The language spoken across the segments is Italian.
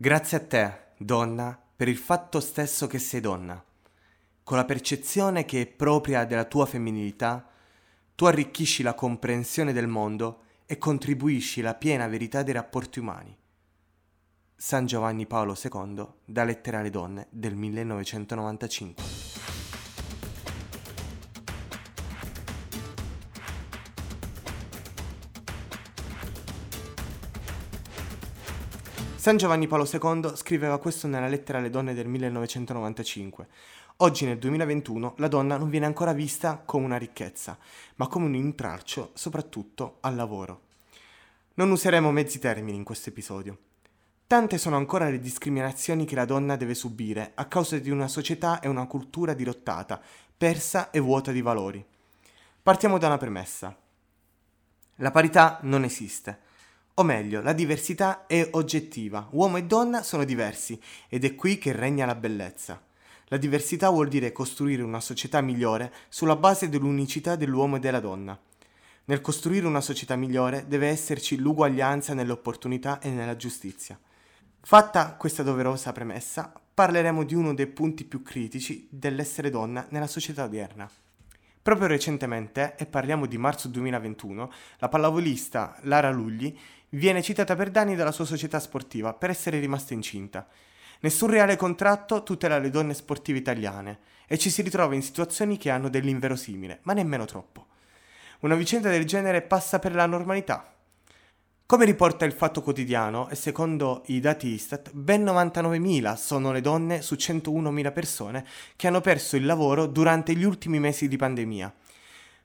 Grazie a te, donna, per il fatto stesso che sei donna. Con la percezione che è propria della tua femminilità, tu arricchisci la comprensione del mondo e contribuisci alla piena verità dei rapporti umani. San Giovanni Paolo II, da Lettera alle donne del 1995. San Giovanni Paolo II scriveva questo nella lettera alle donne del 1995. Oggi nel 2021 la donna non viene ancora vista come una ricchezza, ma come un intralcio soprattutto al lavoro. Non useremo mezzi termini in questo episodio. Tante sono ancora le discriminazioni che la donna deve subire a causa di una società e una cultura dirottata, persa e vuota di valori. Partiamo da una premessa. La parità non esiste. O meglio, la diversità è oggettiva, uomo e donna sono diversi ed è qui che regna la bellezza. La diversità vuol dire costruire una società migliore sulla base dell'unicità dell'uomo e della donna. Nel costruire una società migliore deve esserci l'uguaglianza nelle opportunità e nella giustizia. Fatta questa doverosa premessa, parleremo di uno dei punti più critici dell'essere donna nella società odierna. Proprio recentemente, e parliamo di marzo 2021, la pallavolista Lara Lugli viene citata per danni dalla sua società sportiva per essere rimasta incinta. Nessun reale contratto tutela le donne sportive italiane e ci si ritrova in situazioni che hanno dell'inverosimile, ma nemmeno troppo. Una vicenda del genere passa per la normalità. Come riporta il Fatto Quotidiano, e secondo i dati Istat, ben 99.000 sono le donne su 101.000 persone che hanno perso il lavoro durante gli ultimi mesi di pandemia.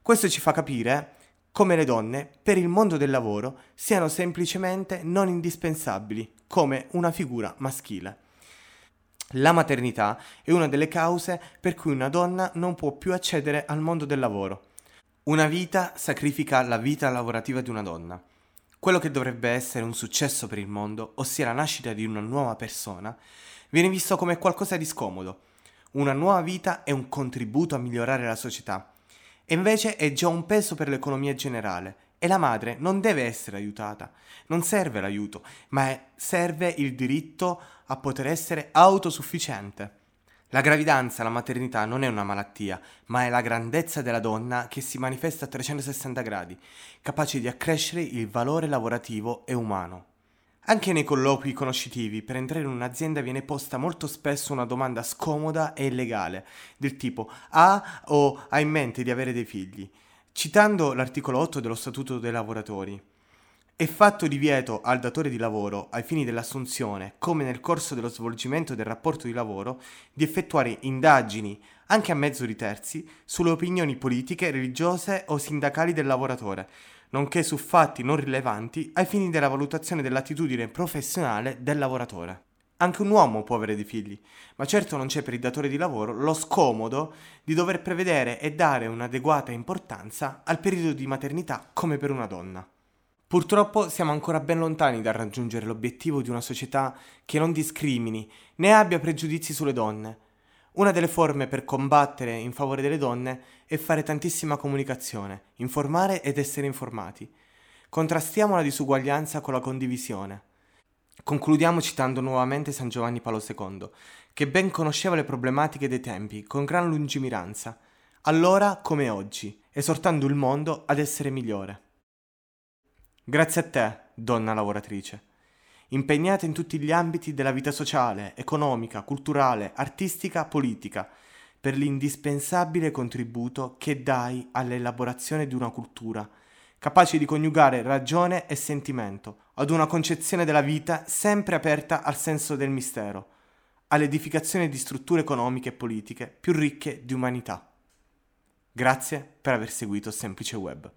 Questo ci fa capire come le donne, per il mondo del lavoro, siano semplicemente non indispensabili come una figura maschile. La maternità è una delle cause per cui una donna non può più accedere al mondo del lavoro. Una vita sacrifica la vita lavorativa di una donna. Quello che dovrebbe essere un successo per il mondo, ossia la nascita di una nuova persona, viene visto come qualcosa di scomodo. Una nuova vita è un contributo a migliorare la società e invece è già un peso per l'economia generale e la madre non deve essere aiutata. Non serve l'aiuto, ma serve il diritto a poter essere autosufficiente. La gravidanza, la maternità non è una malattia, ma è la grandezza della donna che si manifesta a 360 gradi, capace di accrescere il valore lavorativo e umano. Anche nei colloqui conoscitivi per entrare in un'azienda viene posta molto spesso una domanda scomoda e illegale, del tipo ha o ha in mente di avere dei figli, citando l'articolo 8 dello Statuto dei lavoratori. È fatto divieto al datore di lavoro, ai fini dell'assunzione, come nel corso dello svolgimento del rapporto di lavoro, di effettuare indagini, anche a mezzo di terzi, sulle opinioni politiche, religiose o sindacali del lavoratore, nonché su fatti non rilevanti ai fini della valutazione dell'attitudine professionale del lavoratore. Anche un uomo può avere dei figli, ma certo non c'è per il datore di lavoro lo scomodo di dover prevedere e dare un'adeguata importanza al periodo di maternità come per una donna. Purtroppo siamo ancora ben lontani dal raggiungere l'obiettivo di una società che non discrimini né abbia pregiudizi sulle donne, una delle forme per combattere in favore delle donne è fare tantissima comunicazione, informare ed essere informati. Contrastiamo la disuguaglianza con la condivisione. Concludiamo citando nuovamente San Giovanni Paolo II, che ben conosceva le problematiche dei tempi con gran lungimiranza, allora come oggi, esortando il mondo ad essere migliore. Grazie a te, donna lavoratrice impegnata in tutti gli ambiti della vita sociale, economica, culturale, artistica, politica, per l'indispensabile contributo che dai all'elaborazione di una cultura, capace di coniugare ragione e sentimento, ad una concezione della vita sempre aperta al senso del mistero, all'edificazione di strutture economiche e politiche più ricche di umanità. Grazie per aver seguito Semplice Web.